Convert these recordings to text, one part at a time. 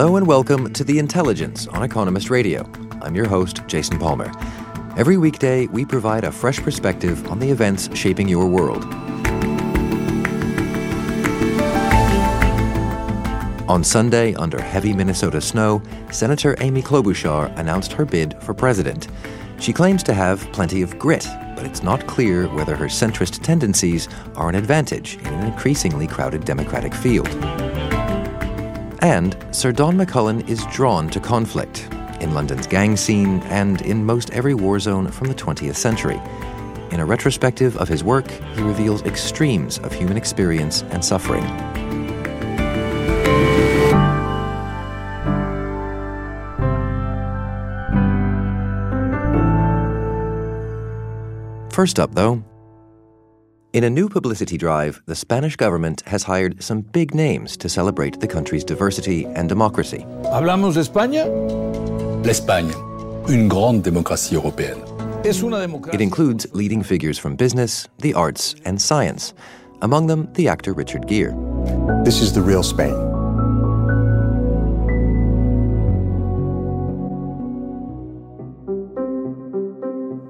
Hello and welcome to The Intelligence on Economist Radio. I'm your host, Jason Palmer. Every weekday, we provide a fresh perspective on the events shaping your world. On Sunday, under heavy Minnesota snow, Senator Amy Klobuchar announced her bid for president. She claims to have plenty of grit, but it's not clear whether her centrist tendencies are an advantage in an increasingly crowded Democratic field. And Sir Don McCullin is drawn to conflict in London's gang scene and in most every war zone from the 20th century. In a retrospective of his work, he reveals extremes of human experience and suffering. First up, though, in a new publicity drive, the Spanish government has hired some big names to celebrate the country's diversity and democracy. ¿Hablamos de España? L'Espagne, une grande démocratie européenne. Es una democracia. It includes leading figures from business, the arts, and science. Among them, the actor Richard Gere. This is the real Spain.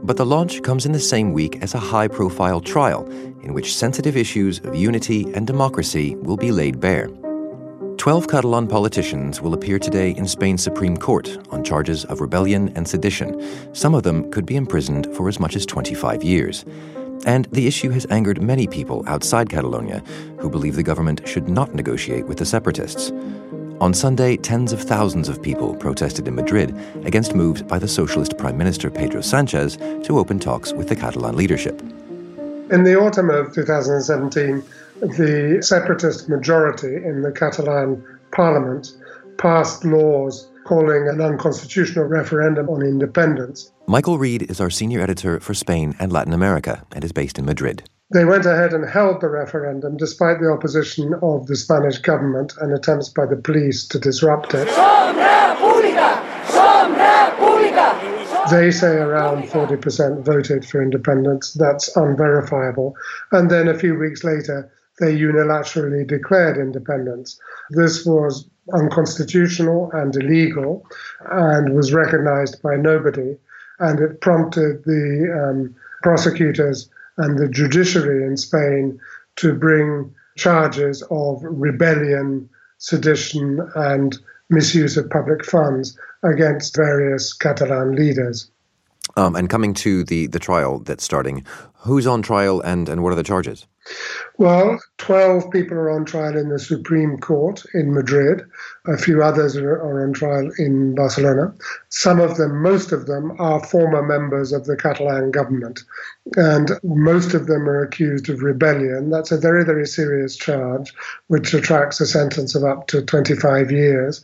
But the launch comes in the same week as a high profile trial in which sensitive issues of unity and democracy will be laid bare. Twelve Catalan politicians will appear today in Spain's Supreme Court on charges of rebellion and sedition. Some of them could be imprisoned for as much as 25 years. And the issue has angered many people outside Catalonia who believe the government should not negotiate with the separatists. On Sunday, tens of thousands of people protested in Madrid against moves by the socialist Prime Minister Pedro Sanchez to open talks with the Catalan leadership. In the autumn of 2017, the separatist majority in the Catalan parliament passed laws calling an unconstitutional referendum on independence. Michael Reid is our senior editor for Spain and Latin America and is based in Madrid. They went ahead and held the referendum despite the opposition of the Spanish government and attempts by the police to disrupt it. They say around 40% voted for independence. That's unverifiable. And then a few weeks later, they unilaterally declared independence. This was unconstitutional and illegal and was recognized by nobody. And it prompted the um, prosecutors and the judiciary in Spain to bring charges of rebellion, sedition, and misuse of public funds against various Catalan leaders. Um, and coming to the, the trial that's starting, who's on trial and, and what are the charges? Well, 12 people are on trial in the Supreme Court in Madrid. A few others are, are on trial in Barcelona. Some of them, most of them, are former members of the Catalan government. And most of them are accused of rebellion. That's a very, very serious charge, which attracts a sentence of up to 25 years.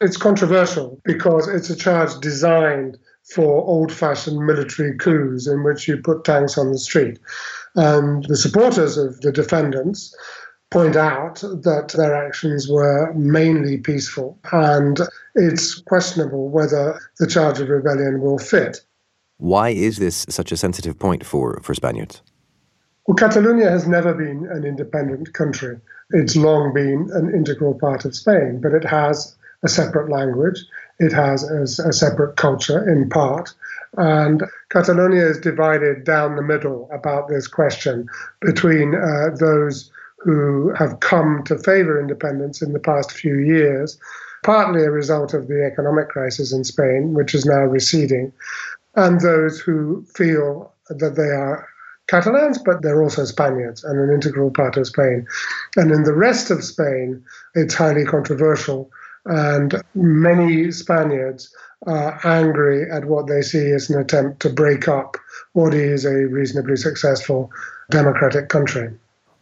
It's controversial because it's a charge designed for old fashioned military coups in which you put tanks on the street. And the supporters of the defendants point out that their actions were mainly peaceful, and it's questionable whether the charge of rebellion will fit. Why is this such a sensitive point for, for Spaniards? Well, Catalonia has never been an independent country. It's long been an integral part of Spain, but it has a separate language. It has a, a separate culture in part. And Catalonia is divided down the middle about this question between uh, those who have come to favor independence in the past few years, partly a result of the economic crisis in Spain, which is now receding, and those who feel that they are Catalans, but they're also Spaniards and an integral part of Spain. And in the rest of Spain, it's highly controversial. And many Spaniards are angry at what they see as an attempt to break up what is a reasonably successful democratic country.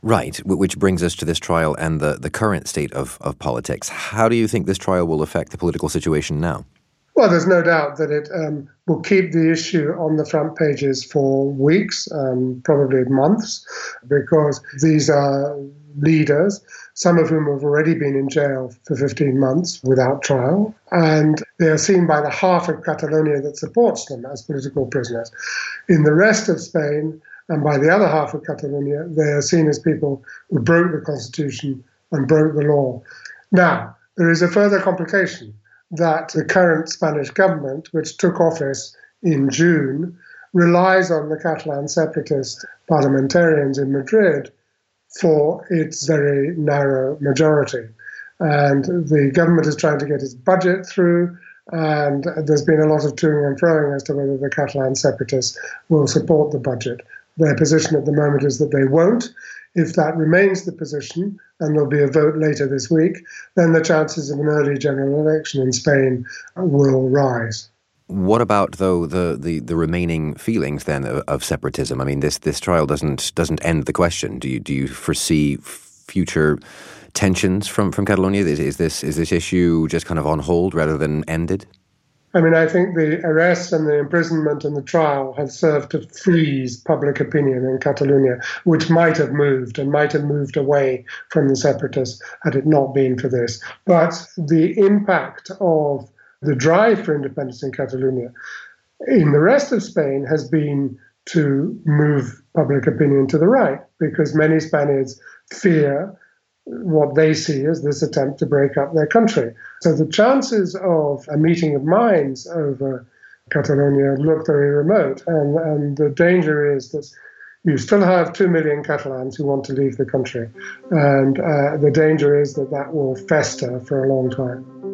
Right, which brings us to this trial and the, the current state of, of politics. How do you think this trial will affect the political situation now? Well, there's no doubt that it um, will keep the issue on the front pages for weeks, um, probably months, because these are leaders, some of whom have already been in jail for 15 months without trial, and they are seen by the half of Catalonia that supports them as political prisoners. In the rest of Spain, and by the other half of Catalonia, they are seen as people who broke the constitution and broke the law. Now, there is a further complication that the current Spanish government, which took office in June, relies on the Catalan separatist parliamentarians in Madrid for its very narrow majority. And the government is trying to get its budget through, and there's been a lot of toing and froing as to whether the Catalan separatists will support the budget. Their position at the moment is that they won't. If that remains the position, and there'll be a vote later this week, then the chances of an early general election in Spain will rise. What about though the, the, the remaining feelings then of, of, separatism? I mean, this this trial doesn't doesn't end the question. Do you do you foresee future tensions from, from Catalonia? Is, is this is this issue just kind of on hold rather than ended? I mean, I think the arrest and the imprisonment and the trial have served to freeze public opinion in Catalonia, which might have moved and might have moved away from the separatists had it not been for this. But the impact of the drive for independence in Catalonia in the rest of Spain has been to move public opinion to the right because many Spaniards fear what they see as this attempt to break up their country. So the chances of a meeting of minds over Catalonia look very remote. And, and the danger is that you still have 2 million Catalans who want to leave the country. And uh, the danger is that that will fester for a long time.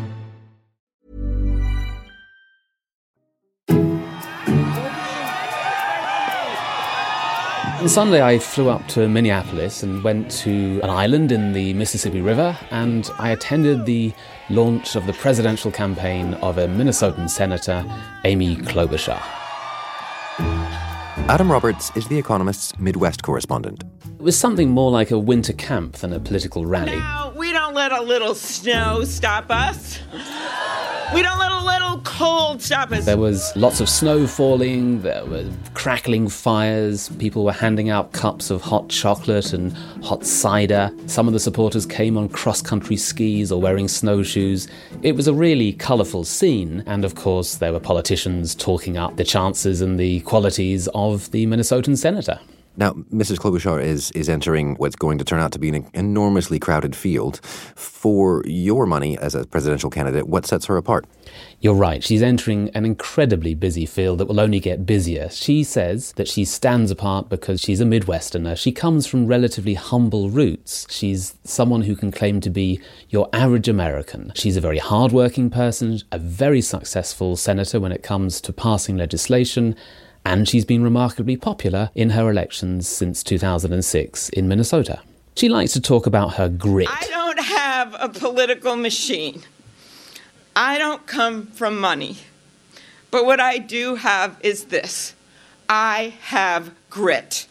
On Sunday, I flew up to Minneapolis and went to an island in the Mississippi River, and I attended the launch of the presidential campaign of a Minnesotan senator, Amy Klobuchar. Adam Roberts is The Economist's Midwest correspondent. It was something more like a winter camp than a political rally. Now, we don't let a little snow stop us. We don't let a little cold stop us. There was lots of snow falling, there were crackling fires, people were handing out cups of hot chocolate and hot cider. Some of the supporters came on cross country skis or wearing snowshoes. It was a really colourful scene, and of course, there were politicians talking up the chances and the qualities of the Minnesotan senator. Now, Mrs. Klobuchar is is entering what's going to turn out to be an enormously crowded field. For your money as a presidential candidate, what sets her apart? You're right. She's entering an incredibly busy field that will only get busier. She says that she stands apart because she's a Midwesterner. She comes from relatively humble roots. She's someone who can claim to be your average American. She's a very hardworking person, a very successful senator when it comes to passing legislation and she's been remarkably popular in her elections since 2006 in Minnesota. She likes to talk about her grit. I don't have a political machine. I don't come from money. But what I do have is this I have grit.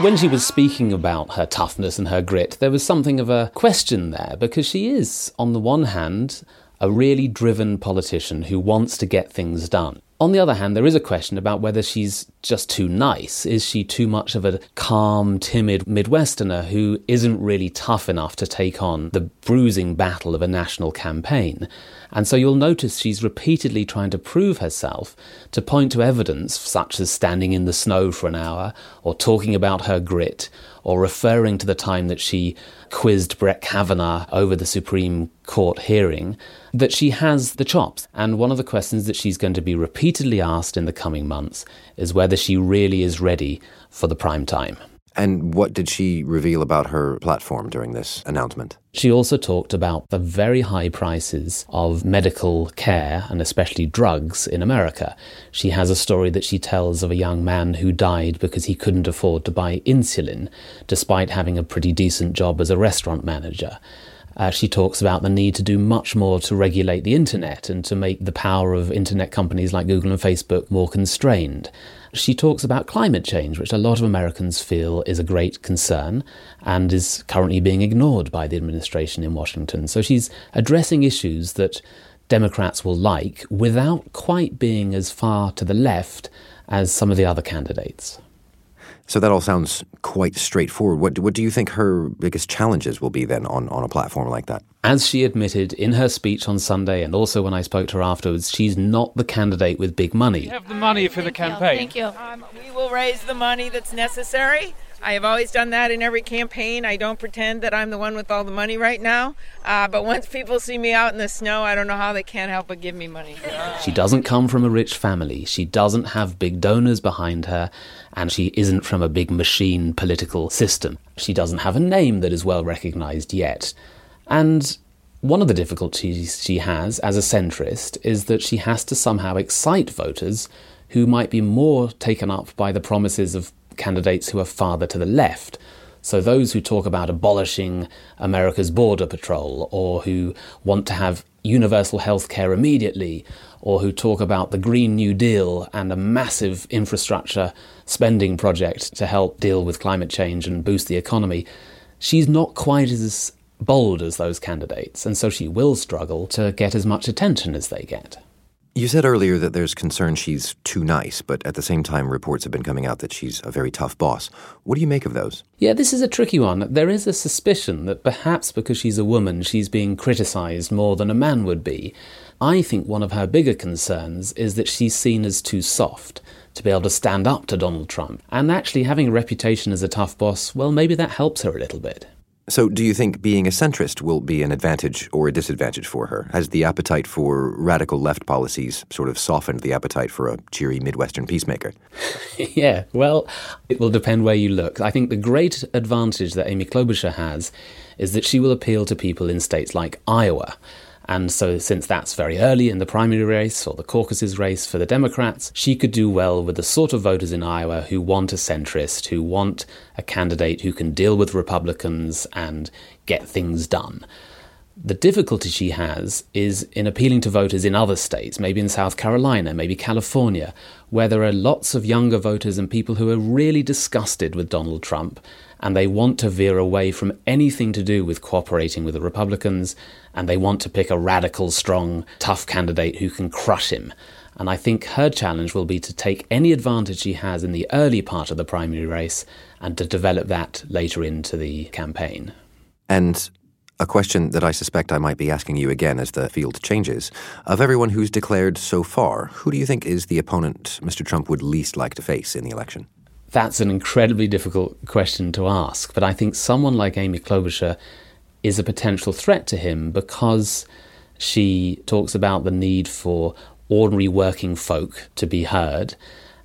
When she was speaking about her toughness and her grit, there was something of a question there because she is, on the one hand, a really driven politician who wants to get things done. On the other hand, there is a question about whether she's just too nice? Is she too much of a calm, timid Midwesterner who isn't really tough enough to take on the bruising battle of a national campaign? And so you'll notice she's repeatedly trying to prove herself to point to evidence such as standing in the snow for an hour, or talking about her grit, or referring to the time that she quizzed Brett Kavanaugh over the Supreme Court hearing, that she has the chops. And one of the questions that she's going to be repeatedly asked in the coming months is whether she really is ready for the prime time. And what did she reveal about her platform during this announcement? She also talked about the very high prices of medical care and especially drugs in America. She has a story that she tells of a young man who died because he couldn't afford to buy insulin, despite having a pretty decent job as a restaurant manager. Uh, she talks about the need to do much more to regulate the internet and to make the power of internet companies like Google and Facebook more constrained. She talks about climate change, which a lot of Americans feel is a great concern and is currently being ignored by the administration in Washington. So she's addressing issues that Democrats will like without quite being as far to the left as some of the other candidates. So that all sounds quite straightforward. What, what do you think her biggest challenges will be then on, on a platform like that? As she admitted in her speech on Sunday, and also when I spoke to her afterwards, she's not the candidate with big money. You have the money for the campaign. Thank you. Um, we will raise the money that's necessary. I have always done that in every campaign. I don't pretend that I'm the one with all the money right now. Uh, but once people see me out in the snow, I don't know how they can't help but give me money. She doesn't come from a rich family. She doesn't have big donors behind her. And she isn't from a big machine political system. She doesn't have a name that is well recognized yet. And one of the difficulties she has as a centrist is that she has to somehow excite voters who might be more taken up by the promises of candidates who are farther to the left. So, those who talk about abolishing America's border patrol, or who want to have universal health care immediately, or who talk about the Green New Deal and a massive infrastructure spending project to help deal with climate change and boost the economy, she's not quite as bold as those candidates, and so she will struggle to get as much attention as they get. You said earlier that there's concern she's too nice, but at the same time, reports have been coming out that she's a very tough boss. What do you make of those? Yeah, this is a tricky one. There is a suspicion that perhaps because she's a woman, she's being criticised more than a man would be. I think one of her bigger concerns is that she's seen as too soft to be able to stand up to Donald Trump. And actually, having a reputation as a tough boss, well, maybe that helps her a little bit. So, do you think being a centrist will be an advantage or a disadvantage for her? Has the appetite for radical left policies sort of softened the appetite for a cheery Midwestern peacemaker? yeah, well, it will depend where you look. I think the great advantage that Amy Klobuchar has is that she will appeal to people in states like Iowa and so, since that's very early in the primary race or the caucuses race for the Democrats, she could do well with the sort of voters in Iowa who want a centrist, who want a candidate who can deal with Republicans and get things done. The difficulty she has is in appealing to voters in other states, maybe in South Carolina, maybe California, where there are lots of younger voters and people who are really disgusted with Donald Trump and they want to veer away from anything to do with cooperating with the Republicans, and they want to pick a radical, strong, tough candidate who can crush him. And I think her challenge will be to take any advantage she has in the early part of the primary race and to develop that later into the campaign. And a question that I suspect I might be asking you again as the field changes. Of everyone who's declared so far, who do you think is the opponent Mr. Trump would least like to face in the election? That's an incredibly difficult question to ask, but I think someone like Amy Klobuchar is a potential threat to him because she talks about the need for ordinary working folk to be heard.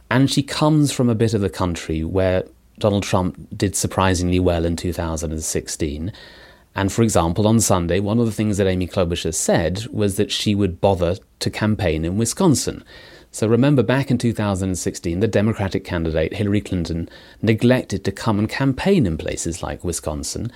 And she comes from a bit of the country where Donald Trump did surprisingly well in 2016. And for example, on Sunday, one of the things that Amy Klobuchar said was that she would bother to campaign in Wisconsin. So remember back in 2016, the Democratic candidate Hillary Clinton neglected to come and campaign in places like Wisconsin,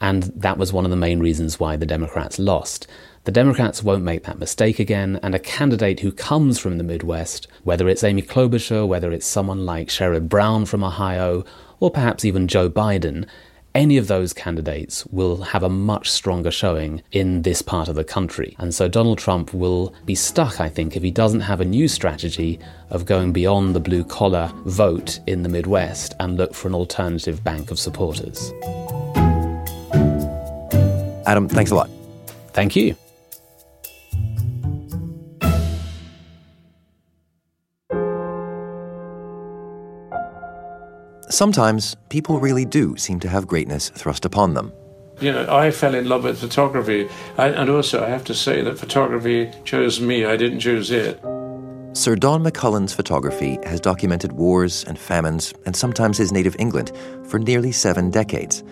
and that was one of the main reasons why the Democrats lost. The Democrats won't make that mistake again, and a candidate who comes from the Midwest, whether it's Amy Klobuchar, whether it's someone like Sherrod Brown from Ohio, or perhaps even Joe Biden, any of those candidates will have a much stronger showing in this part of the country. And so Donald Trump will be stuck, I think, if he doesn't have a new strategy of going beyond the blue collar vote in the Midwest and look for an alternative bank of supporters. Adam, thanks a lot. Thank you. Sometimes people really do seem to have greatness thrust upon them. You know, I fell in love with photography, I, and also I have to say that photography chose me, I didn't choose it. Sir Don McCullin's photography has documented wars and famines, and sometimes his native England, for nearly seven decades.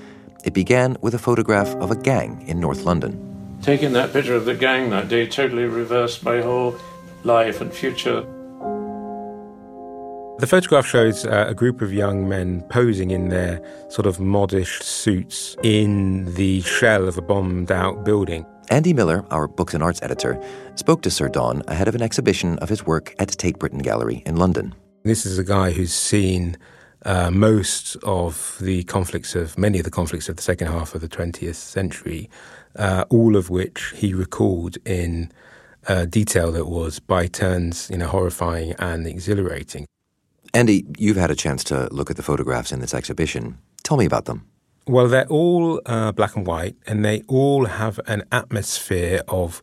It began with a photograph of a gang in North London. Taking that picture of the gang that day totally reversed my whole life and future. The photograph shows uh, a group of young men posing in their sort of modish suits in the shell of a bombed out building. Andy Miller, our books and arts editor, spoke to Sir Don ahead of an exhibition of his work at Tate Britain Gallery in London. This is a guy who's seen uh, most of the conflicts of many of the conflicts of the second half of the 20th century, uh, all of which he recalled in uh, detail that was by turns, you know, horrifying and exhilarating. Andy, you've had a chance to look at the photographs in this exhibition. Tell me about them. Well, they're all uh, black and white, and they all have an atmosphere of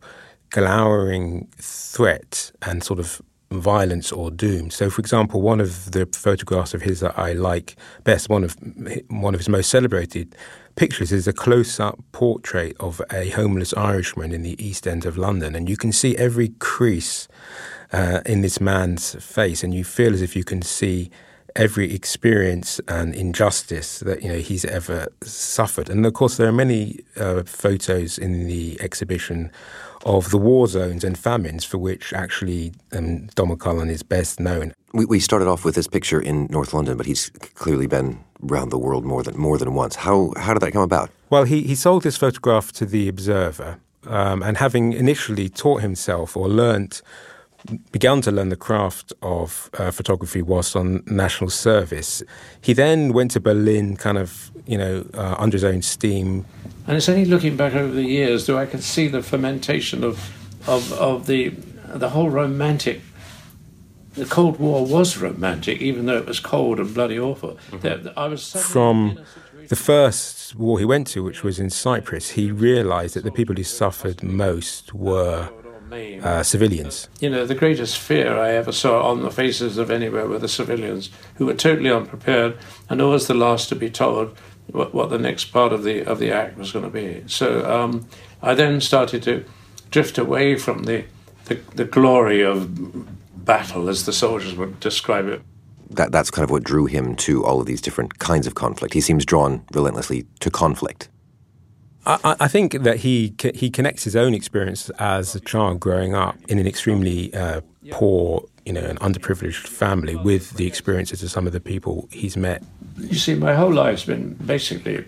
glowering threat and sort of violence or doom. So, for example, one of the photographs of his that I like best, one of one of his most celebrated pictures, is a close-up portrait of a homeless Irishman in the East End of London, and you can see every crease uh, in this man's face, and you feel as if you can see every experience and injustice that you know he's ever suffered. And of course, there are many uh, photos in the exhibition of the war zones and famines for which actually um, Don McCullin is best known. We, we started off with this picture in North London, but he's clearly been around the world more than more than once. How how did that come about? Well, he he sold this photograph to the Observer, um, and having initially taught himself or learnt began to learn the craft of uh, photography whilst on national service. He then went to Berlin, kind of, you know, uh, under his own steam. And it's only looking back over the years do I can see the fermentation of, of, of the, the whole romantic. The Cold War was romantic, even though it was cold and bloody awful. Mm-hmm. I was from the first war he went to, which was in Cyprus. He realised that the people who suffered most were uh, civilians. You know, the greatest fear I ever saw on the faces of anywhere were the civilians who were totally unprepared and always the last to be told what, what the next part of the of the act was going to be. So um, I then started to drift away from the, the, the glory of battle, as the soldiers would describe it. That, that's kind of what drew him to all of these different kinds of conflict. He seems drawn relentlessly to conflict. I, I, think that he he connects his own experience as a child growing up in an extremely uh, poor, you know, an underprivileged family with the experiences of some of the people he's met. You see, my whole life's been basically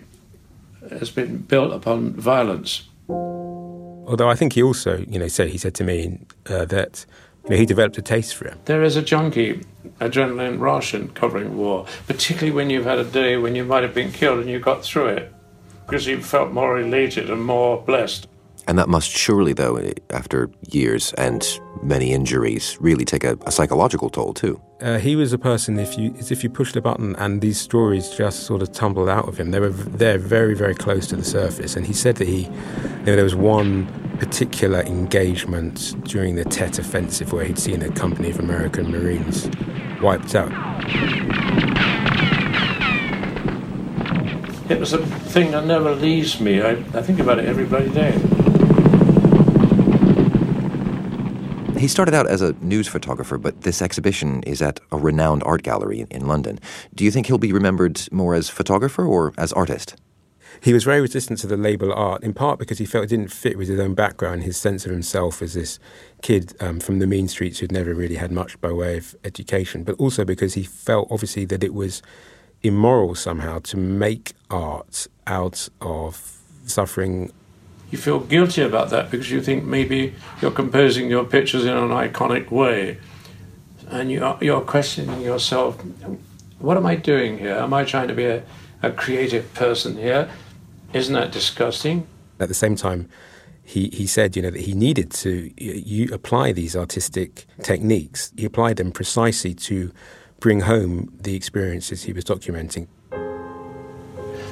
has been built upon violence. Although I think he also, you know, said he said to me uh, that you know, he developed a taste for it. There is a junkie adrenaline rush in covering war, particularly when you've had a day when you might have been killed and you got through it because he felt more elated and more blessed. And that must surely, though, after years and many injuries, really take a, a psychological toll too. Uh, he was a person, if you as if you pushed a button and these stories just sort of tumbled out of him. They were they're very very close to the surface. And he said that he, you know, there was one particular engagement during the Tet Offensive where he'd seen a company of American Marines wiped out. It was a thing that never leaves me. I, I think about it every bloody day. He started out as a news photographer, but this exhibition is at a renowned art gallery in London. Do you think he'll be remembered more as photographer or as artist? He was very resistant to the label art, in part because he felt it didn't fit with his own background, his sense of himself as this kid um, from the mean streets who'd never really had much by way of education, but also because he felt obviously that it was immoral somehow to make art out of suffering. You feel guilty about that because you think maybe you're composing your pictures in an iconic way, and you are, you're questioning yourself: What am I doing here? Am I trying to be a, a creative person here. Isn't that disgusting? At the same time, he, he said, you know, that he needed to you apply these artistic techniques. He applied them precisely to bring home the experiences he was documenting.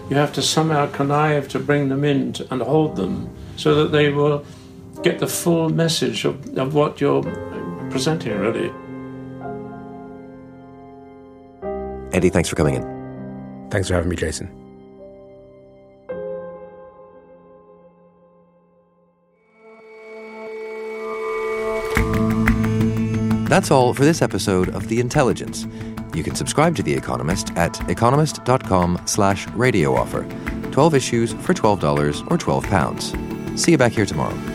You have to somehow connive to bring them in to, and hold them so that they will get the full message of, of what you're presenting, really. Andy, thanks for coming in. Thanks for having me, Jason. That's all for this episode of The Intelligence. You can subscribe to The Economist at economist.com slash radio offer. 12 issues for $12 or £12. See you back here tomorrow.